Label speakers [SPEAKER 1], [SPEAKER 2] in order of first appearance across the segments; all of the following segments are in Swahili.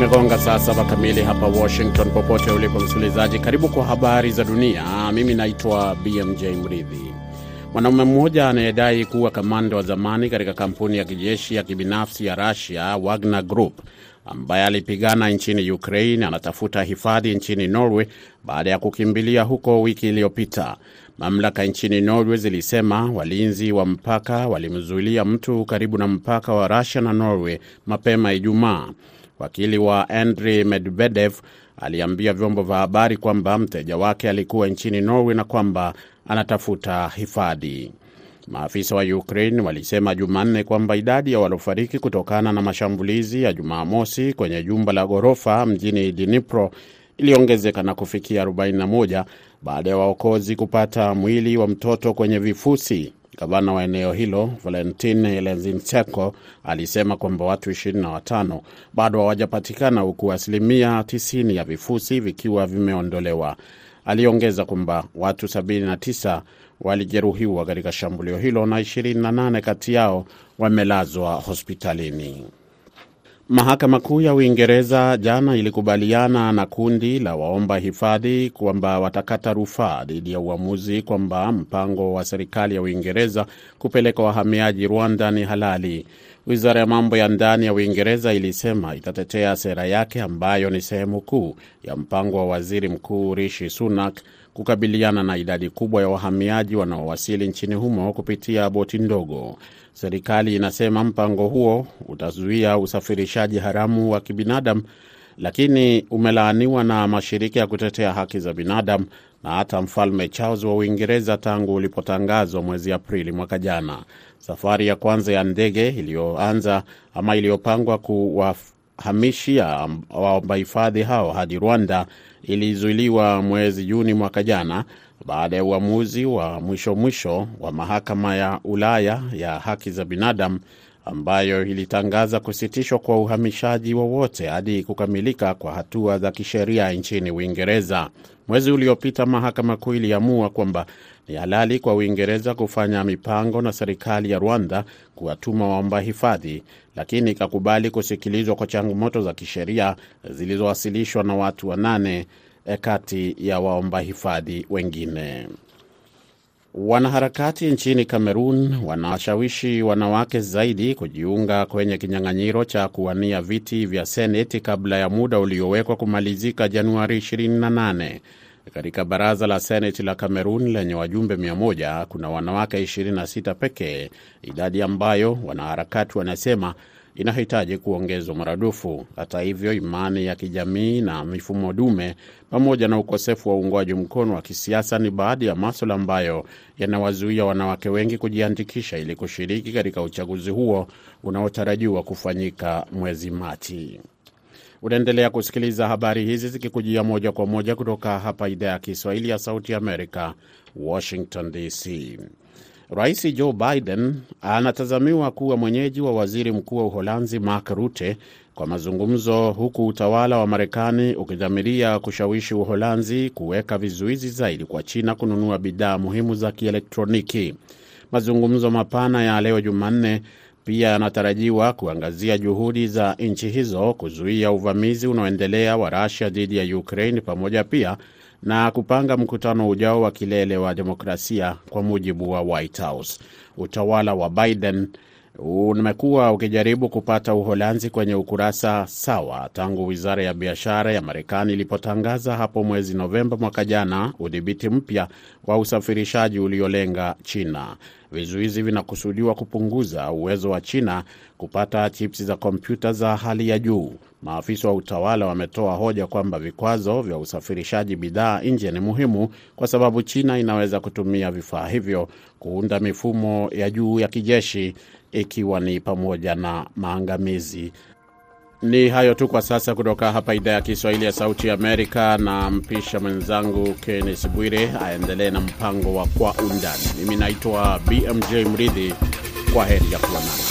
[SPEAKER 1] Zimegonga saa saba kamili hapa Washington. Popote ulipo msikilizaji, karibu kwa habari za dunia. Mimi naitwa BMJ Mridhi. Mwanaume mmoja anayedai kuwa kamanda wa zamani katika kampuni ya kijeshi ya kibinafsi ya Russia Wagner Group ambaye alipigana nchini Ukraine anatafuta hifadhi nchini Norway baada ya kukimbilia huko wiki iliyopita. Mamlaka nchini Norway zilisema walinzi wa mpaka walimzuilia mtu karibu na mpaka wa Russia na Norway mapema Ijumaa. Wakili wa Andriy Medvedev aliambia vyombo vya habari kwamba mteja wake alikuwa nchini Norway na kwamba anatafuta hifadhi. Maafisa wa Ukraine walisema Jumanne kwamba idadi ya waliofariki kutokana na mashambulizi ya Jumamosi kwenye jumba la ghorofa mjini Dnipro iliongezeka na kufikia 41 baada ya waokozi kupata mwili wa mtoto kwenye vifusi. Gavana wa eneo hilo Valentin Lezinsenko alisema kwamba watu 25 bado hawajapatikana huku asilimia 90 ya vifusi vikiwa vimeondolewa. Aliongeza kwamba watu 79 walijeruhiwa katika shambulio hilo na 28 kati yao wamelazwa hospitalini. Mahakama Kuu ya Uingereza jana ilikubaliana na kundi la waomba hifadhi kwamba watakata rufaa dhidi ya uamuzi kwamba mpango wa serikali ya Uingereza kupeleka wahamiaji Rwanda ni halali. Wizara ya mambo ya ndani ya Uingereza ilisema itatetea sera yake ambayo ni sehemu kuu ya mpango wa waziri mkuu Rishi Sunak kukabiliana na idadi kubwa ya wahamiaji wanaowasili nchini humo kupitia boti ndogo. Serikali inasema mpango huo utazuia usafirishaji haramu wa kibinadamu, lakini umelaaniwa na mashirika ya kutetea haki za binadamu na hata Mfalme Charles wa Uingereza tangu ulipotangazwa mwezi Aprili mwaka jana. Safari ya kwanza ya ndege iliyoanza ama iliyopangwa kuwahamishia waomba hifadhi hao hadi Rwanda ilizuiliwa mwezi Juni mwaka jana baada ya uamuzi wa mwisho mwisho wa mahakama ya Ulaya ya haki za binadamu ambayo ilitangaza kusitishwa kwa uhamishaji wowote hadi kukamilika kwa hatua za kisheria nchini Uingereza. Mwezi uliopita mahakama kuu iliamua kwamba ni halali kwa Uingereza kufanya mipango na serikali ya Rwanda kuwatuma waomba hifadhi, lakini ikakubali kusikilizwa kwa changamoto za kisheria zilizowasilishwa na watu wanane kati ya waomba hifadhi wengine. Wanaharakati nchini Kamerun wanawashawishi wanawake zaidi kujiunga kwenye kinyang'anyiro cha kuwania viti vya seneti kabla ya muda uliowekwa kumalizika Januari 28. Katika baraza la seneti la Kamerun lenye wajumbe 100 kuna wanawake 26 pekee, idadi ambayo wanaharakati wanasema inahitaji kuongezwa maradufu. Hata hivyo, imani ya kijamii na mifumo dume pamoja na ukosefu wa uungwaji mkono wa kisiasa ni baadhi ya maswala ambayo yanawazuia wanawake wengi kujiandikisha ili kushiriki katika uchaguzi huo unaotarajiwa kufanyika mwezi Machi. Unaendelea kusikiliza habari hizi zikikujia moja kwa moja kutoka hapa idhaa ya Kiswahili ya Sauti Amerika, Washington DC. Rais Joe Biden anatazamiwa kuwa mwenyeji wa waziri mkuu wa Uholanzi Mark Rutte kwa mazungumzo, huku utawala wa Marekani ukidhamiria kushawishi Uholanzi kuweka vizuizi zaidi kwa China kununua bidhaa muhimu za kielektroniki. Mazungumzo mapana ya leo Jumanne pia anatarajiwa kuangazia juhudi za nchi hizo kuzuia uvamizi unaoendelea wa Russia dhidi ya Ukraine pamoja pia na kupanga mkutano ujao wa kilele wa demokrasia, kwa mujibu wa White House. Utawala wa Biden umekuwa ukijaribu kupata Uholanzi kwenye ukurasa sawa tangu wizara ya biashara ya Marekani ilipotangaza hapo mwezi Novemba mwaka jana udhibiti mpya wa usafirishaji uliolenga China. Vizuizi vinakusudiwa kupunguza uwezo wa China kupata chips za kompyuta za hali ya juu. Maafisa wa utawala wametoa hoja kwamba vikwazo vya usafirishaji bidhaa nje ni muhimu kwa sababu China inaweza kutumia vifaa hivyo kuunda mifumo ya juu ya kijeshi, ikiwa ni pamoja na maangamizi. Ni hayo tu kwa sasa kutoka hapa idhaa ya Kiswahili ya Sauti Amerika, na mpisha mwenzangu Kennes Bwire aendelee na mpango wa Kwa Undani. Mimi naitwa BMJ Mridhi. Kwa heri ya kuonana.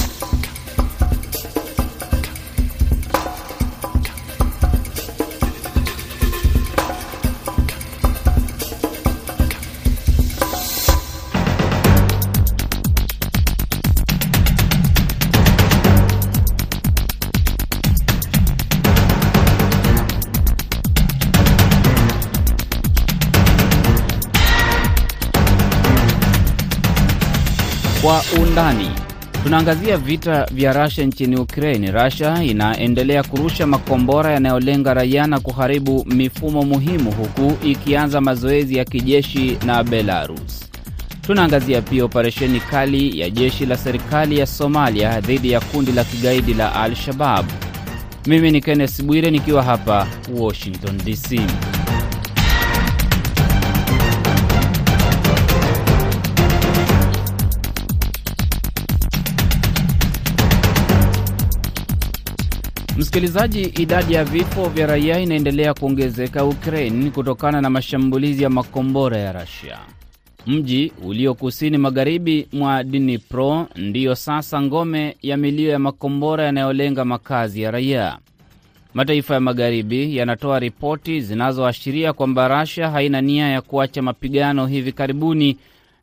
[SPEAKER 2] Undani tunaangazia vita vya Russia nchini Ukraine. Russia inaendelea kurusha makombora yanayolenga raia na kuharibu mifumo muhimu, huku ikianza mazoezi ya kijeshi na Belarus. Tunaangazia pia operesheni kali ya jeshi la serikali ya Somalia dhidi ya kundi la kigaidi la Al-Shabab. Mimi ni Kenneth Bwire nikiwa hapa Washington DC. Msikilizaji, idadi ya vifo vya raia inaendelea kuongezeka Ukraine kutokana na mashambulizi ya makombora ya Rusia. Mji ulio kusini magharibi mwa Dnipro ndiyo sasa ngome ya milio ya makombora yanayolenga makazi ya raia. Mataifa ya magharibi yanatoa ripoti zinazoashiria kwamba Russia haina nia ya kuacha mapigano hivi karibuni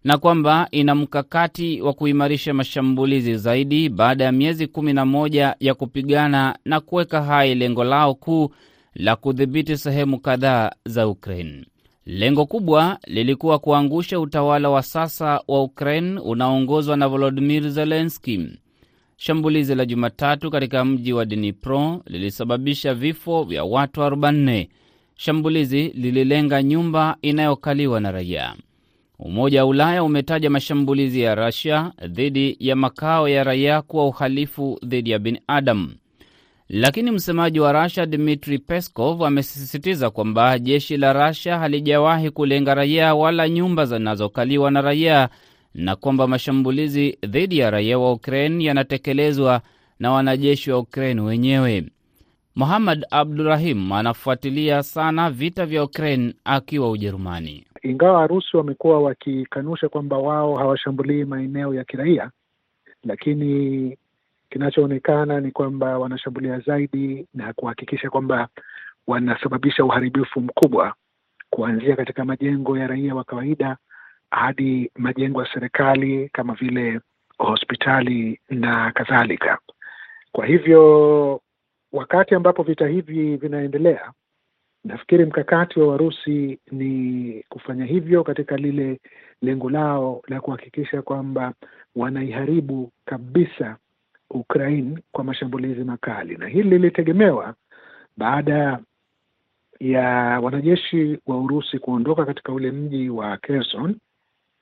[SPEAKER 2] na kwamba ina mkakati wa kuimarisha mashambulizi zaidi baada ya miezi kumi na moja ya kupigana na kuweka hai lengo lao kuu la kudhibiti sehemu kadhaa za Ukraine. Lengo kubwa lilikuwa kuangusha utawala wa sasa wa Ukraine unaoongozwa na Volodimir Zelenski. Shambulizi la Jumatatu katika mji wa Dnipro lilisababisha vifo vya watu 44. Shambulizi lililenga nyumba inayokaliwa na raia. Umoja wa Ulaya umetaja mashambulizi ya Russia dhidi ya makao ya raia kuwa uhalifu dhidi ya binadamu, lakini msemaji wa Russia Dmitri Peskov amesisitiza kwamba jeshi la Russia halijawahi kulenga raia wala nyumba zinazokaliwa na raia na kwamba mashambulizi dhidi ya raia wa Ukraine yanatekelezwa na wanajeshi wa Ukraine wenyewe. Muhammad Abdurahim anafuatilia sana vita vya Ukraine akiwa Ujerumani.
[SPEAKER 3] Ingawa Warusi wamekuwa wakikanusha kwamba wao hawashambulii maeneo ya kiraia, lakini kinachoonekana ni kwamba wanashambulia zaidi na kuhakikisha kwamba wanasababisha uharibifu mkubwa, kuanzia katika majengo ya raia wa kawaida hadi majengo ya serikali kama vile hospitali na kadhalika. Kwa hivyo wakati ambapo vita hivi vinaendelea nafikiri mkakati wa Warusi ni kufanya hivyo katika lile lengo lao la kuhakikisha kwamba wanaiharibu kabisa Ukraine kwa mashambulizi makali, na hili lilitegemewa baada ya wanajeshi wa Urusi kuondoka katika ule mji wa Kherson,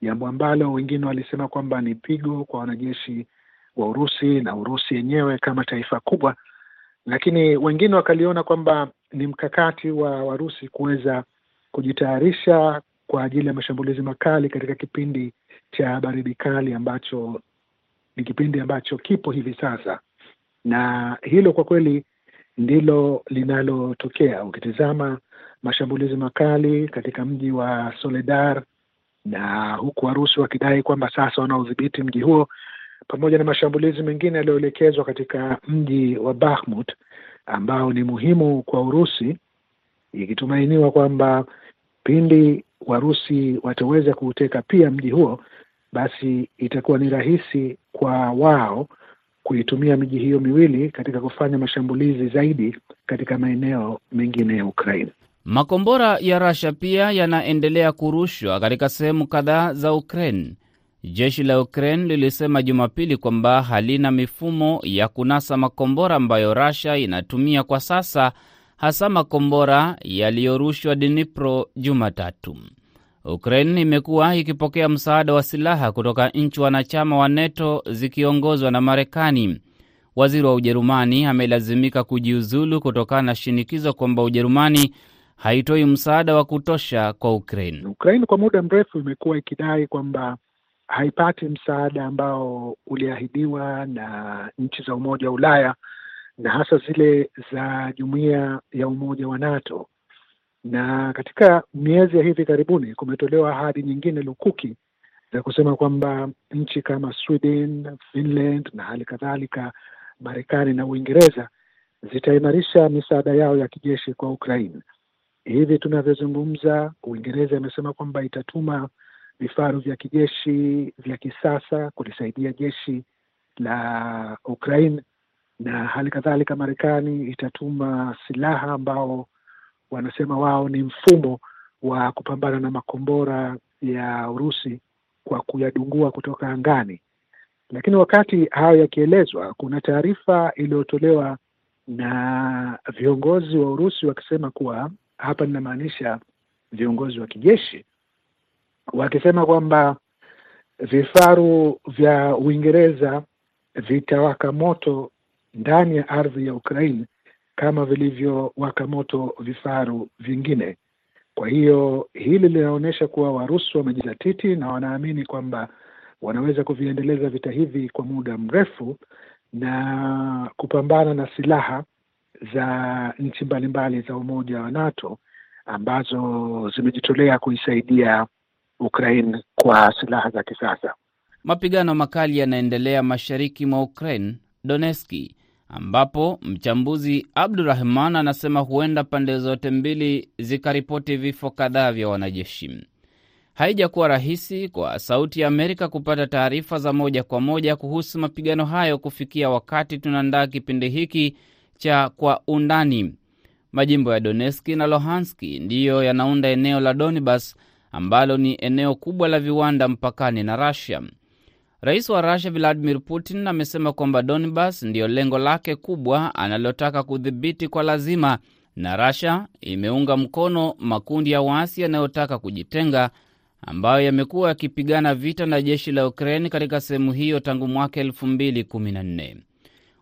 [SPEAKER 3] jambo ambalo wengine walisema kwamba ni pigo kwa wanajeshi wa Urusi na Urusi yenyewe kama taifa kubwa. Lakini wengine wakaliona kwamba ni mkakati wa Warusi kuweza kujitayarisha kwa ajili ya mashambulizi makali katika kipindi cha baridi kali ambacho ni kipindi ambacho kipo hivi sasa, na hilo kwa kweli ndilo linalotokea. Ukitizama mashambulizi makali katika mji wa Soledar, na huku Warusi wakidai kwamba sasa wanaodhibiti mji huo pamoja na mashambulizi mengine yaliyoelekezwa katika mji wa Bakhmut ambao ni muhimu kwa Urusi, ikitumainiwa kwamba pindi Warusi wataweza kuuteka pia mji huo, basi itakuwa ni rahisi kwa wao kuitumia miji hiyo miwili katika kufanya mashambulizi zaidi katika maeneo mengine ya Ukraine.
[SPEAKER 2] Makombora ya Russia pia yanaendelea kurushwa katika sehemu kadhaa za Ukraine. Jeshi la Ukraine lilisema Jumapili kwamba halina mifumo ya kunasa makombora ambayo Russia inatumia kwa sasa, hasa makombora yaliyorushwa Dnipro Jumatatu. Ukraine imekuwa ikipokea msaada wa silaha kutoka nchi wanachama wa NATO zikiongozwa na Marekani. Waziri wa Ujerumani amelazimika kujiuzulu kutokana na shinikizo kwamba Ujerumani haitoi msaada wa kutosha kwa Ukraine.
[SPEAKER 3] Ukraine kwa muda mrefu imekuwa ikidai kwamba haipati msaada ambao uliahidiwa na nchi za Umoja wa Ulaya na hasa zile za Jumuiya ya Umoja wa NATO. Na katika miezi ya hivi karibuni kumetolewa ahadi nyingine lukuki za kusema kwamba nchi kama Sweden, Finland na hali kadhalika Marekani na Uingereza zitaimarisha misaada yao ya kijeshi kwa Ukraine. Hivi tunavyozungumza, Uingereza imesema kwamba itatuma vifaru vya kijeshi vya kisasa kulisaidia jeshi la Ukraine, na hali kadhalika Marekani itatuma silaha ambao wanasema wao ni mfumo wa kupambana na makombora ya Urusi kwa kuyadungua kutoka angani. Lakini wakati hayo yakielezwa, kuna taarifa iliyotolewa na viongozi wa Urusi wakisema kuwa, hapa ninamaanisha viongozi wa kijeshi, wakisema kwamba vifaru vya Uingereza vitawaka moto ndani ya ardhi ya Ukraine kama vilivyowaka moto vifaru vingine. Kwa hiyo hili linaonyesha kuwa Warusi wamejizatiti na wanaamini kwamba wanaweza kuviendeleza vita hivi kwa muda mrefu na kupambana na silaha za nchi mbalimbali za Umoja wa NATO ambazo zimejitolea kuisaidia Ukraine kwa silaha za kisasa.
[SPEAKER 2] Mapigano makali yanaendelea mashariki mwa Ukraine, Donetski, ambapo mchambuzi Abdurahman anasema huenda pande zote mbili zikaripoti vifo kadhaa vya wanajeshi. Haijakuwa rahisi kwa Sauti ya Amerika kupata taarifa za moja kwa moja kuhusu mapigano hayo kufikia wakati tunaandaa kipindi hiki cha Kwa Undani. Majimbo ya Donetski na Luhanski ndiyo yanaunda eneo la Donbas ambalo ni eneo kubwa la viwanda mpakani na Rasia. Rais wa Russia Vladimir Putin amesema kwamba Donbas ndiyo lengo lake kubwa analotaka kudhibiti kwa lazima, na Rasia imeunga mkono makundi ya waasi yanayotaka kujitenga ambayo yamekuwa yakipigana vita na jeshi la Ukraine katika sehemu hiyo tangu mwaka 2014.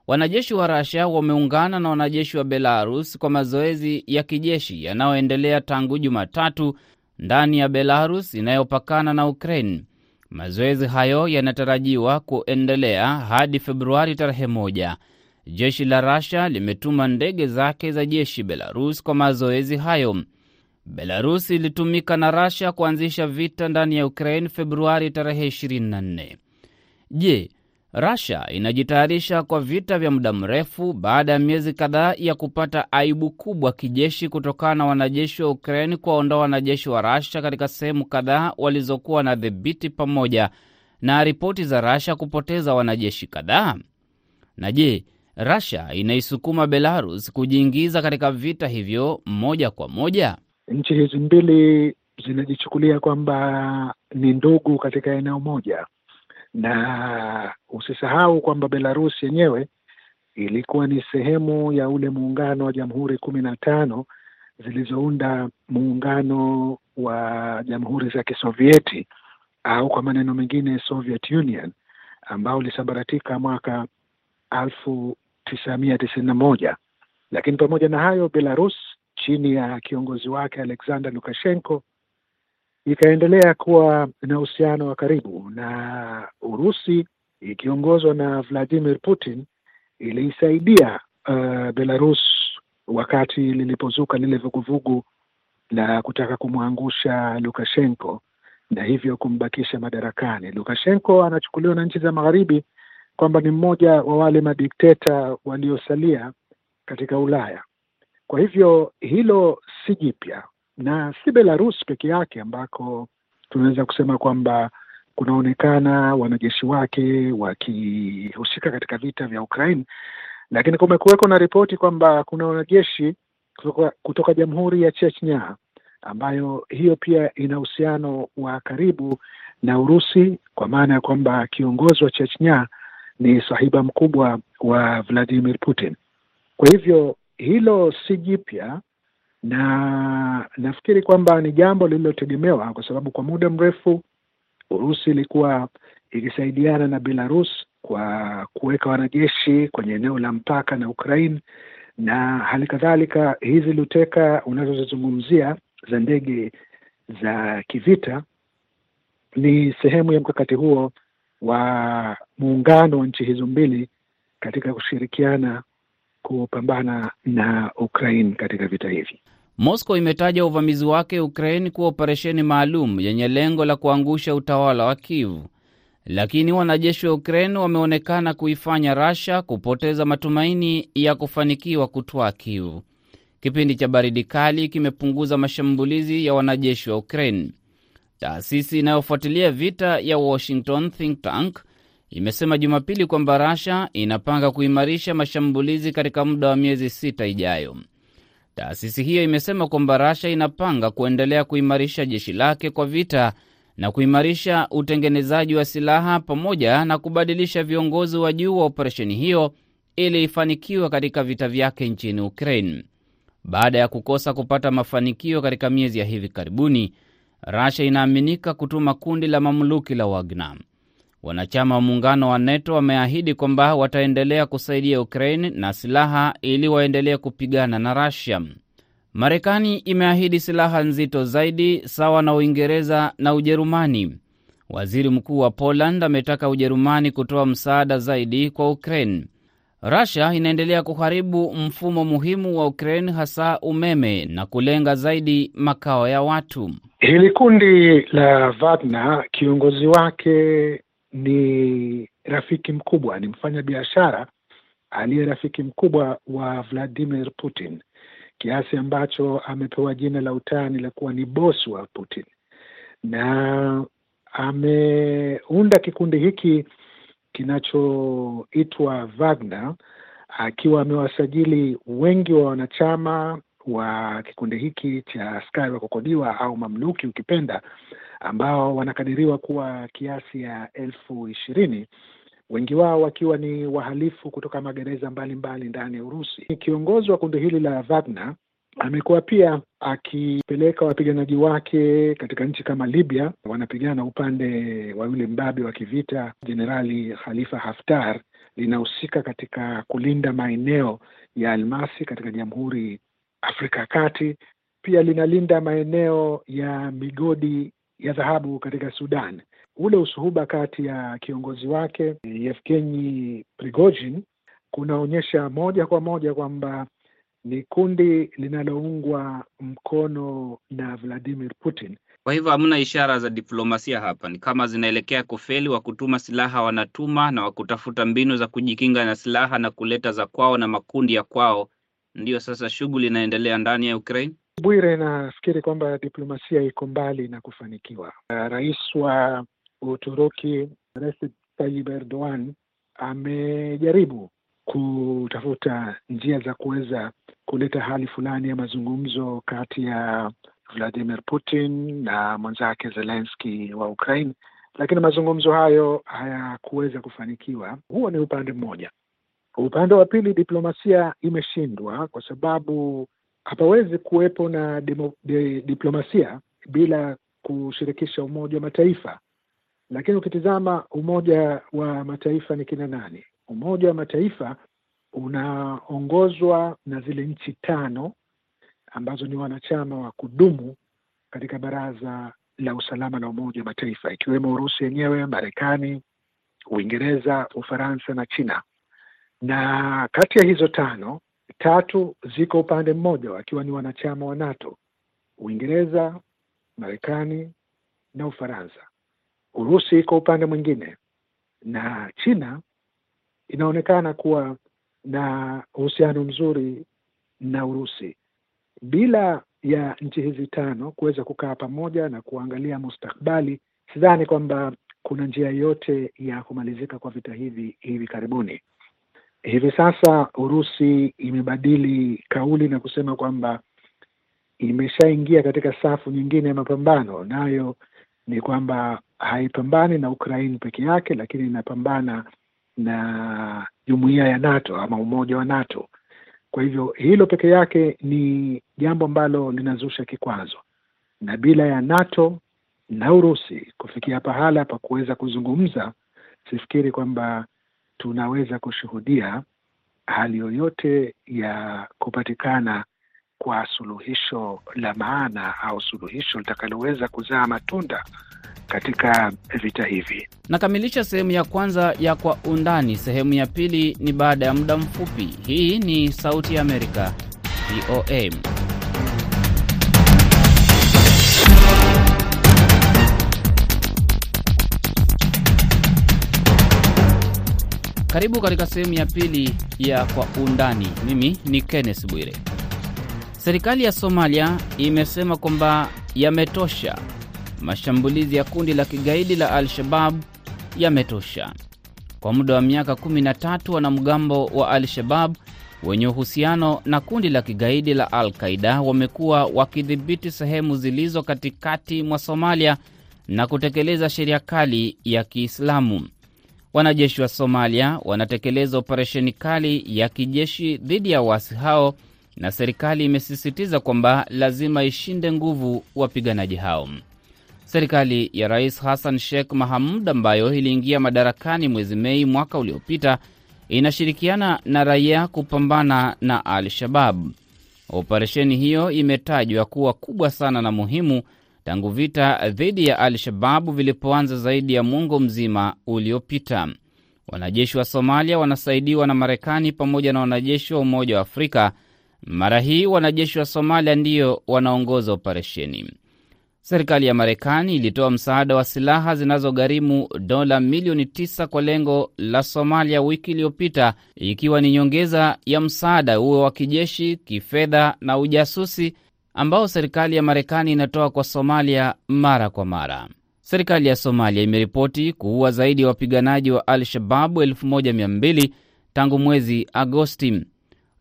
[SPEAKER 2] Wanajeshi wa Rasia wameungana na wanajeshi wa Belarus kwa mazoezi ya kijeshi yanayoendelea tangu Jumatatu ndani ya Belarus inayopakana na Ukraine. Mazoezi hayo yanatarajiwa kuendelea hadi Februari tarehe moja. Jeshi la Russia limetuma ndege zake za jeshi Belarus kwa mazoezi hayo. Belarus ilitumika na Russia kuanzisha vita ndani ya Ukraine Februari tarehe 24. Je, Russia inajitayarisha kwa vita vya muda mrefu baada ya miezi kadhaa ya kupata aibu kubwa kijeshi kutokana na wanajeshi wa Ukraine kuwaondoa wanajeshi wa Russia katika sehemu kadhaa walizokuwa na dhibiti pamoja na ripoti za Russia kupoteza wanajeshi kadhaa? Na je, Russia inaisukuma Belarus kujiingiza katika vita hivyo moja kwa moja?
[SPEAKER 3] Nchi hizi mbili zinajichukulia kwamba ni ndugu katika eneo moja, na usisahau kwamba Belarus yenyewe ilikuwa ni sehemu ya ule muungano wa jamhuri kumi na tano zilizounda muungano wa jamhuri za Kisovieti au kwa maneno mengine Soviet Union ambao ulisambaratika mwaka elfu tisa tisini na moja. Lakini pamoja na hayo Belarus chini ya kiongozi wake Alexander Lukashenko ikaendelea kuwa na uhusiano wa karibu na Urusi ikiongozwa na Vladimir Putin iliisaidia uh, Belarus wakati lilipozuka lile vuguvugu la kutaka kumwangusha Lukashenko na hivyo kumbakisha madarakani. Lukashenko anachukuliwa na nchi za magharibi kwamba ni mmoja wa wale madikteta waliosalia katika Ulaya. Kwa hivyo hilo si jipya na si Belarus peke yake ambako tunaweza kusema kwamba kunaonekana wanajeshi wake wakihusika katika vita vya Ukraine, lakini kumekuweko na ripoti kwamba kuna wanajeshi kutoka, kutoka jamhuri ya Chechnya ambayo hiyo pia ina uhusiano wa karibu na Urusi kwa maana ya kwamba kiongozi wa Chechnya ni sahiba mkubwa wa Vladimir Putin. Kwa hivyo hilo si jipya na nafikiri kwamba ni jambo lililotegemewa kwa sababu kwa muda mrefu Urusi ilikuwa ikisaidiana na Belarus kwa kuweka wanajeshi kwenye eneo la mpaka na Ukraine, na hali kadhalika hizi luteka unazozizungumzia za ndege za kivita ni sehemu ya mkakati huo wa muungano wa nchi hizo mbili katika kushirikiana kupambana na Ukraine katika vita hivi.
[SPEAKER 2] Moscow imetaja uvamizi wake Ukraine kuwa operesheni maalum yenye lengo la kuangusha utawala wa Kiev, lakini wanajeshi wa Ukraine wameonekana kuifanya Russia kupoteza matumaini ya kufanikiwa kutwaa Kiev. Kipindi cha baridi kali kimepunguza mashambulizi ya wanajeshi wa Ukraine. Taasisi inayofuatilia vita ya Washington Think Tank imesema Jumapili kwamba Russia inapanga kuimarisha mashambulizi katika muda wa miezi sita ijayo. Taasisi hiyo imesema kwamba Russia inapanga kuendelea kuimarisha jeshi lake kwa vita na kuimarisha utengenezaji wa silaha pamoja na kubadilisha viongozi wa juu wa operesheni hiyo ili ifanikiwe katika vita vyake nchini Ukraine. Baada ya kukosa kupata mafanikio katika miezi ya hivi karibuni, Russia inaaminika kutuma kundi la mamluki la Wagner. Wanachama wa muungano wa NATO wameahidi kwamba wataendelea kusaidia Ukraine na silaha ili waendelee kupigana na Russia. Marekani imeahidi silaha nzito zaidi sawa na Uingereza na Ujerumani. Waziri Mkuu wa Poland ametaka Ujerumani kutoa msaada zaidi kwa Ukraine. Russia inaendelea kuharibu mfumo muhimu wa Ukraine, hasa umeme na kulenga zaidi makao ya watu.
[SPEAKER 3] Hili kundi la Wagner, kiongozi wake ni rafiki mkubwa, ni mfanya biashara aliye rafiki mkubwa wa Vladimir Putin, kiasi ambacho amepewa jina la utani la kuwa ni bosi wa Putin, na ameunda kikundi hiki kinachoitwa Wagner, akiwa amewasajili wengi wa wanachama wa kikundi hiki cha askari wa kukodiwa au mamluki ukipenda, ambao wanakadiriwa kuwa kiasi ya elfu ishirini wengi wao wakiwa ni wahalifu kutoka magereza mbalimbali ndani ya Urusi. Kiongozi wa kundi hili la Wagner amekuwa pia akipeleka wapiganaji wake katika nchi kama Libya, wanapigana upande wa yule mbabe wa kivita Jenerali Khalifa Haftar, linahusika katika kulinda maeneo ya almasi katika Jamhuri Afrika ya Kati, pia linalinda maeneo ya migodi ya dhahabu katika Sudan. Ule usuhuba kati ya kiongozi wake Yevgeny Prigozhin kunaonyesha moja kwa moja kwamba ni kundi linaloungwa mkono na Vladimir Putin.
[SPEAKER 2] Kwa hivyo hamna ishara za diplomasia hapa, ni kama zinaelekea kufeli. Wa kutuma silaha wanatuma, na wa kutafuta mbinu za kujikinga na silaha na kuleta za kwao na makundi ya kwao, ndiyo sasa shughuli inaendelea ndani ya Ukraine.
[SPEAKER 3] Bwire, nafikiri kwamba diplomasia iko mbali na kufanikiwa. Rais wa Uturuki Recep Tayyip Erdogan amejaribu kutafuta njia za kuweza kuleta hali fulani ya mazungumzo kati ya Vladimir Putin na mwenzake Zelenski wa Ukraine, lakini mazungumzo hayo hayakuweza kufanikiwa. Huo ni upande mmoja. Upande wa pili, diplomasia imeshindwa kwa sababu hapawezi kuwepo na demo, de, diplomasia bila kushirikisha Umoja wa Mataifa. Lakini ukitizama Umoja wa Mataifa ni kina nani? Umoja wa Mataifa unaongozwa na zile nchi tano ambazo ni wanachama wa kudumu katika Baraza la Usalama la Umoja wa Mataifa, ikiwemo Urusi yenyewe, Marekani, Uingereza, Ufaransa na China. Na kati ya hizo tano, tatu ziko upande mmoja wakiwa ni wanachama wa NATO: Uingereza, Marekani na Ufaransa. Urusi iko upande mwingine na China inaonekana kuwa na uhusiano mzuri na Urusi. Bila ya nchi hizi tano kuweza kukaa pamoja na kuangalia mustakbali, sidhani kwamba kuna njia yote ya kumalizika kwa vita hivi hivi karibuni. Hivi sasa Urusi imebadili kauli na kusema kwamba imeshaingia katika safu nyingine ya mapambano, nayo ni kwamba haipambani na Ukraine peke yake, lakini inapambana na jumuiya ya NATO ama umoja wa NATO. Kwa hivyo hilo peke yake ni jambo ambalo linazusha kikwazo, na bila ya NATO na Urusi kufikia pahala pa kuweza kuzungumza, sifikiri kwamba tunaweza kushuhudia hali yoyote ya kupatikana kwa suluhisho la maana au suluhisho litakaloweza kuzaa matunda katika vita hivi.
[SPEAKER 2] Nakamilisha sehemu ya kwanza ya Kwa Undani. Sehemu ya pili ni baada ya muda mfupi. Hii ni Sauti ya Amerika, VOA. Karibu katika sehemu ya pili ya Kwa Undani. Mimi ni Kenneth Bwire. Serikali ya Somalia imesema kwamba yametosha mashambulizi ya kundi la kigaidi la Al-Shabab yametosha. Kwa muda wa miaka 13 wanamgambo wa Al-Shabab wenye uhusiano na kundi la kigaidi la Al-Qaida wamekuwa wakidhibiti sehemu zilizo katikati mwa Somalia na kutekeleza sheria kali ya Kiislamu. Wanajeshi wa Somalia wanatekeleza operesheni kali ya kijeshi dhidi ya waasi hao, na serikali imesisitiza kwamba lazima ishinde nguvu wapiganaji hao. Serikali ya Rais Hassan Sheikh Mahamud ambayo iliingia madarakani mwezi Mei mwaka uliopita inashirikiana na raia kupambana na Al-Shabab. Operesheni hiyo imetajwa kuwa kubwa sana na muhimu tangu vita dhidi ya Al-Shababu vilipoanza zaidi ya mwongo mzima uliopita. Wanajeshi wa Somalia wanasaidiwa na Marekani pamoja na wanajeshi wa Umoja wa Afrika. Mara hii wanajeshi wa Somalia ndiyo wanaongoza operesheni. Serikali ya Marekani ilitoa msaada wa silaha zinazogharimu dola milioni tisa kwa lengo la Somalia wiki iliyopita, ikiwa ni nyongeza ya msaada huo wa kijeshi, kifedha na ujasusi ambao serikali ya Marekani inatoa kwa Somalia mara kwa mara. Serikali ya Somalia imeripoti kuua zaidi ya wapiganaji wa Al-Shababu 1200 tangu mwezi Agosti.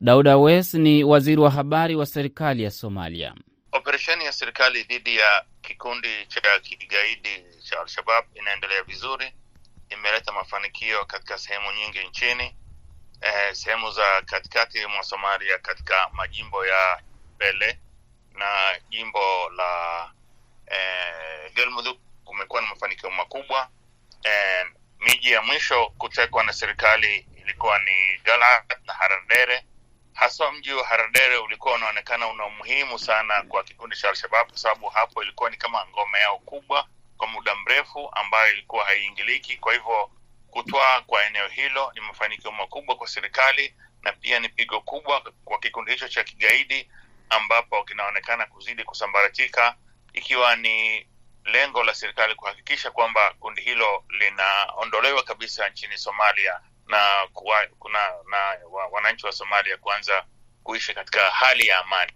[SPEAKER 2] Dauda Wes ni waziri wa habari wa serikali ya Somalia.
[SPEAKER 4] Operesheni ya serikali dhidi ya kikundi cha kigaidi cha Al-Shabab inaendelea vizuri, imeleta mafanikio katika sehemu nyingi nchini. Eh, sehemu za katikati mwa Somalia katika majimbo ya Bele na jimbo la eh, Galmudug kumekuwa na mafanikio makubwa. Miji ya mwisho kutekwa na serikali ilikuwa ni Galad na Haradere haswa mji wa Haradere ulikuwa unaonekana una umuhimu sana kwa kikundi cha Alshabab kwa sababu hapo ilikuwa ni kama ngome yao kubwa kwa muda mrefu ambayo ilikuwa haiingiliki. Kwa hivyo kutwaa kwa eneo hilo ni mafanikio makubwa kwa serikali na pia ni pigo kubwa kwa kikundi hicho cha kigaidi ambapo kinaonekana kuzidi kusambaratika, ikiwa ni lengo la serikali kuhakikisha kwamba kundi hilo linaondolewa kabisa nchini Somalia na kuwa, kuna na wananchi wa Somalia kuanza kuishi katika hali ya amani.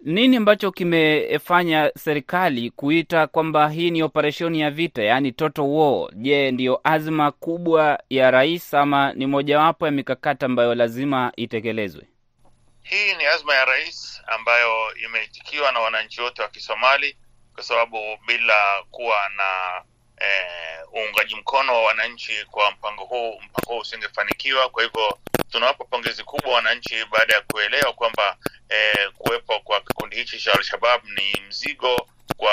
[SPEAKER 2] Nini ambacho kimefanya serikali kuita kwamba hii ni operesheni ya vita, yaani total war? Je, ndiyo azma kubwa ya rais ama ni mojawapo ya mikakati ambayo lazima itekelezwe?
[SPEAKER 4] Hii ni azma ya rais ambayo imeitikiwa na wananchi wote wa Kisomali, kwa sababu bila kuwa na uungaji eh, mkono wa wananchi kwa mpango huu, mpango huu usingefanikiwa. Kwa hivyo tunawapa pongezi kubwa wananchi baada ya kuelewa kwamba eh, kuwepo kwa kikundi hichi cha Al-Shabab ni mzigo kwa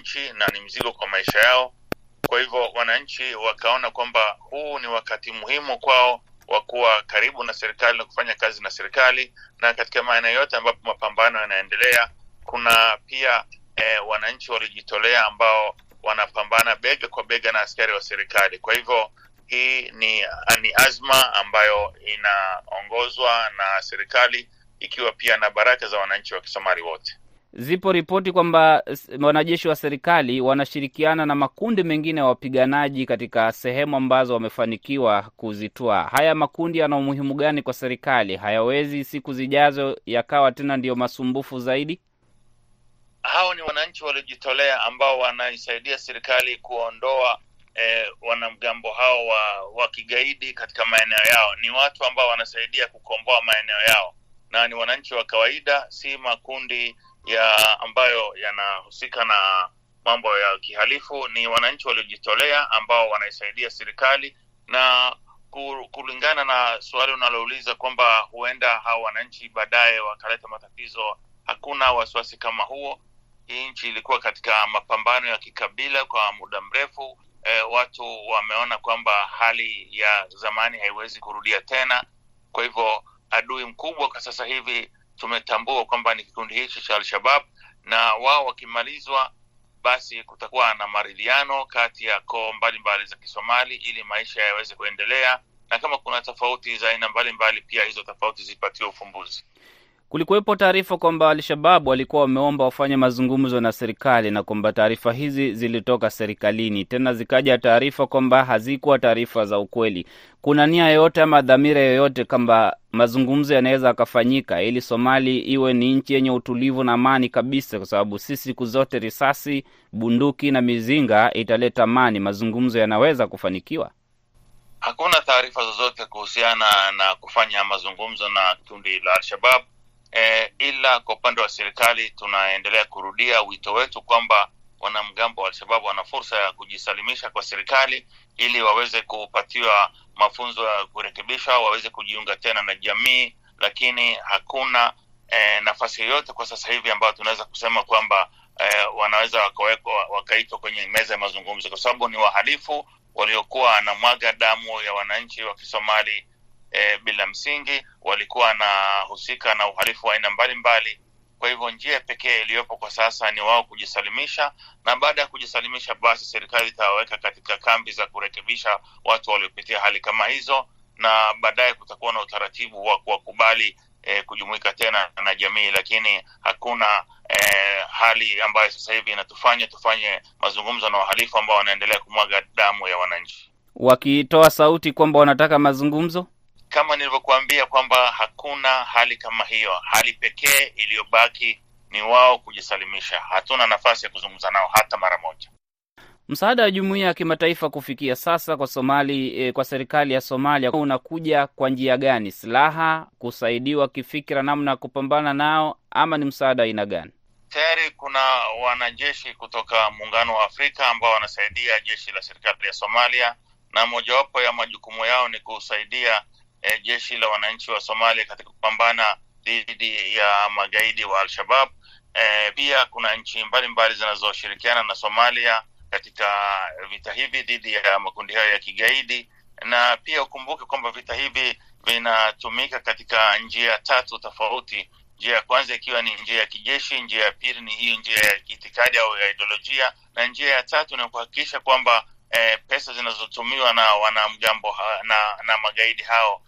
[SPEAKER 4] nchi na ni mzigo kwa maisha yao. Kwa hivyo wananchi wakaona kwamba huu ni wakati muhimu kwao wa kuwa karibu na serikali na kufanya kazi na serikali, na katika maeneo yote ambapo mapambano yanaendelea, kuna pia eh, wananchi walijitolea ambao wanapambana bega kwa bega na askari wa serikali. Kwa hivyo hii ni, ni azma ambayo inaongozwa na serikali ikiwa pia na baraka za wananchi wa Kisomali wote.
[SPEAKER 2] Zipo ripoti kwamba wanajeshi wa serikali wanashirikiana na makundi mengine ya wapiganaji katika sehemu ambazo wamefanikiwa kuzitoa. Haya makundi yana umuhimu gani kwa serikali? Hayawezi siku zijazo yakawa tena ndiyo masumbufu zaidi?
[SPEAKER 4] Hao ni wananchi waliojitolea ambao wanaisaidia serikali kuondoa eh, wanamgambo hao wa, wa kigaidi katika maeneo yao. Ni watu ambao wanasaidia kukomboa maeneo yao, na ni wananchi wa kawaida, si makundi ya ambayo yanahusika na mambo ya kihalifu. Ni wananchi waliojitolea ambao wanaisaidia serikali, na kulingana na suali unalouliza kwamba huenda hao wananchi baadaye wakaleta matatizo, hakuna wasiwasi kama huo. Hii nchi ilikuwa katika mapambano ya kikabila kwa muda mrefu. E, watu wameona kwamba hali ya zamani haiwezi kurudia tena. Kwa hivyo adui mkubwa kwa sasa hivi tumetambua kwamba ni kikundi hichi cha Al-Shabab, na wao wakimalizwa, basi kutakuwa na maridhiano kati ya koo mbalimbali za Kisomali ili maisha yaweze kuendelea, na kama kuna tofauti za aina mbalimbali, pia hizo tofauti zipatiwe ufumbuzi.
[SPEAKER 2] Kulikuwepo taarifa kwamba Al-Shababu walikuwa wameomba wafanye mazungumzo na serikali na kwamba taarifa hizi zilitoka serikalini, tena zikaja taarifa kwamba hazikuwa taarifa za ukweli. Kuna nia yoyote ama dhamira yoyote kwamba mazungumzo yanaweza akafanyika ili Somali iwe ni nchi yenye utulivu na amani kabisa? Kwa sababu si siku zote risasi, bunduki na mizinga italeta amani. Mazungumzo yanaweza kufanikiwa?
[SPEAKER 4] Hakuna taarifa zozote kuhusiana na kufanya mazungumzo na kundi la Alshabab. E, ila kwa upande wa serikali tunaendelea kurudia wito wetu kwamba wanamgambo wa Alshababu wana fursa ya kujisalimisha kwa serikali ili waweze kupatiwa mafunzo ya kurekebishwa, waweze kujiunga tena na jamii, lakini hakuna eh, nafasi yoyote kwa sasa hivi ambayo tunaweza kusema kwamba eh, wanaweza wakawekwa wakaitwa kwenye meza ya mazungumzo, kwa sababu ni wahalifu waliokuwa wanamwaga damu ya wananchi wa Kisomali eh, bila msingi, walikuwa wanahusika na uhalifu wa aina mbalimbali. Kwa hivyo njia pekee iliyopo kwa sasa ni wao kujisalimisha, na baada ya kujisalimisha, basi serikali itawaweka katika kambi za kurekebisha watu waliopitia hali kama hizo, na baadaye kutakuwa na utaratibu wa kuwakubali E, kujumuika tena na jamii, lakini hakuna e, hali ambayo sasa hivi inatufanya tufanye mazungumzo na wahalifu ambao wanaendelea kumwaga damu ya wananchi,
[SPEAKER 2] wakitoa sauti kwamba wanataka mazungumzo.
[SPEAKER 4] Kama nilivyokuambia kwamba hakuna hali kama hiyo. Hali pekee iliyobaki ni wao kujisalimisha. Hatuna nafasi ya kuzungumza nao hata mara moja.
[SPEAKER 2] Msaada wa jumuiya ya kimataifa kufikia sasa kwa Somali eh, kwa serikali ya Somalia unakuja kwa njia gani? Silaha, kusaidiwa kifikira, namna ya kupambana nao, ama ni msaada aina gani?
[SPEAKER 4] Tayari kuna wanajeshi kutoka Muungano wa Afrika ambao wanasaidia jeshi la serikali ya Somalia, na mojawapo ya majukumu yao ni kusaidia eh, jeshi la wananchi wa Somalia katika kupambana dhidi ya magaidi wa Al-Shabab. Eh, pia kuna nchi mbalimbali zinazoshirikiana na Somalia katika vita hivi dhidi ya makundi hayo ya kigaidi, na pia ukumbuke kwamba vita hivi vinatumika katika njia tatu tofauti. Njia ya kwanza ikiwa ni njia ya kijeshi, njia ya pili ni hiyo njia ya itikadi au ya ideolojia, na njia ya tatu ni kuhakikisha kwamba eh, pesa zinazotumiwa na wanamgambo na, na magaidi hao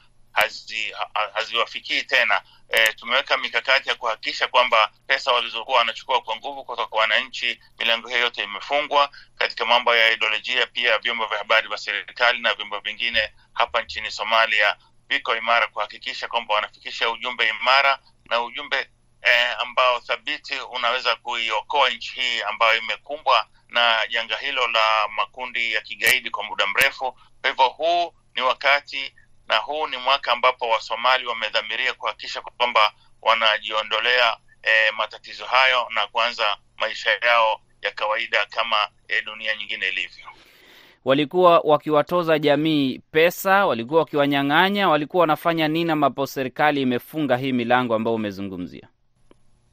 [SPEAKER 4] haziwafikii hazi tena. E, tumeweka mikakati ya kuhakikisha kwamba pesa walizokuwa wanachukua kwa nguvu kutoka wananchi, milango hiyo yote imefungwa. Katika mambo ya ideolojia, pia vyombo vya habari vya serikali na vyombo vingine hapa nchini Somalia viko imara kuhakikisha kwamba wanafikisha ujumbe imara na ujumbe eh, ambao thabiti unaweza kuiokoa nchi hii ambayo imekumbwa na janga hilo la makundi ya kigaidi kwa muda mrefu. Kwa hivyo huu ni wakati na huu ni mwaka ambapo Wasomali wamedhamiria kuhakikisha kwamba wanajiondolea e, matatizo hayo na kuanza maisha yao ya kawaida kama e, dunia nyingine ilivyo.
[SPEAKER 2] Walikuwa wakiwatoza jamii pesa, walikuwa wakiwanyang'anya, walikuwa wanafanya nini ambapo serikali imefunga hii milango ambayo umezungumzia?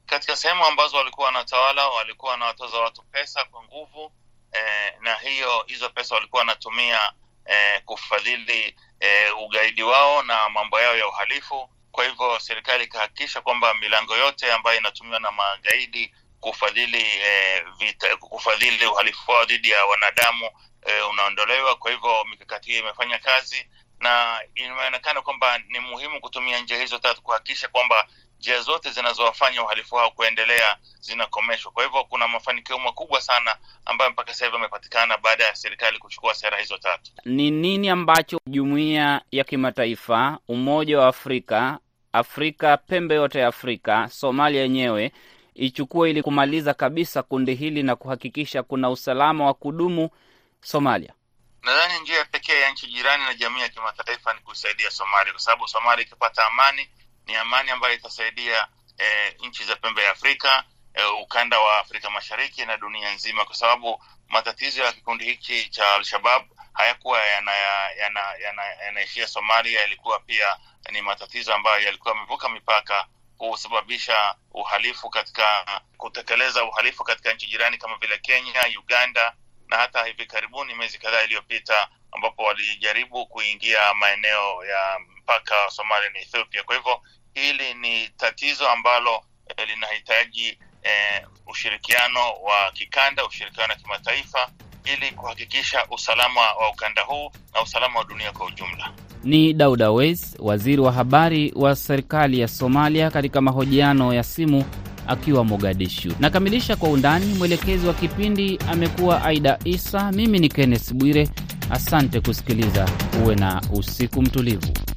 [SPEAKER 4] Katika sehemu ambazo walikuwa wanatawala, walikuwa wanawatoza watu pesa kwa nguvu e, na hiyo hizo pesa walikuwa wanatumia e, kufadhili e, ugaidi wao na mambo yao ya uhalifu. Kwa hivyo serikali ikahakikisha kwamba milango yote ambayo inatumiwa na magaidi kufadhili e, vita, kufadhili uhalifu wao dhidi ya wanadamu e, unaondolewa. Kwa hivyo mikakati hiyo imefanya kazi na imeonekana kwamba ni muhimu kutumia njia hizo tatu kuhakikisha kwamba njia zote zinazowafanya uhalifu hao kuendelea zinakomeshwa. Kwa hivyo kuna mafanikio makubwa sana ambayo mpaka sasa hivi amepatikana baada ya serikali kuchukua sera hizo tatu.
[SPEAKER 2] Ni nini ambacho jumuiya ya kimataifa, Umoja wa Afrika, Afrika, pembe yote ya Afrika, Somalia yenyewe ichukue ili kumaliza kabisa kundi hili na kuhakikisha kuna usalama wa kudumu Somalia?
[SPEAKER 4] Nadhani njia pekee ya nchi jirani na jamii ya kimataifa ni kusaidia Somalia, kwa sababu Somalia ikipata amani ni amani ambayo itasaidia eh, nchi za pembe ya Afrika eh, ukanda wa Afrika Mashariki na dunia nzima, kwa sababu matatizo ya kikundi hiki cha Al-Shabab hayakuwa yanaishia yana, yana, yana Somalia. Yalikuwa pia ni matatizo ambayo yalikuwa yamevuka mipaka kusababisha uhalifu katika kutekeleza uhalifu katika nchi jirani kama vile Kenya, Uganda na hata hivi karibuni miezi kadhaa iliyopita ambapo walijaribu kuingia maeneo ya mpaka Somalia na Ethiopia. Kwa hivyo hili ni tatizo ambalo eh, linahitaji eh, ushirikiano wa kikanda, ushirikiano wa kimataifa ili kuhakikisha usalama wa ukanda huu na usalama wa dunia kwa ujumla.
[SPEAKER 2] Ni Dauda Weis, waziri wa habari wa serikali ya Somalia, katika mahojiano ya simu akiwa Mogadishu. Nakamilisha kwa undani. Mwelekezi wa kipindi amekuwa Aida Isa, mimi ni Kenneth Bwire. Asante kusikiliza, uwe na usiku mtulivu.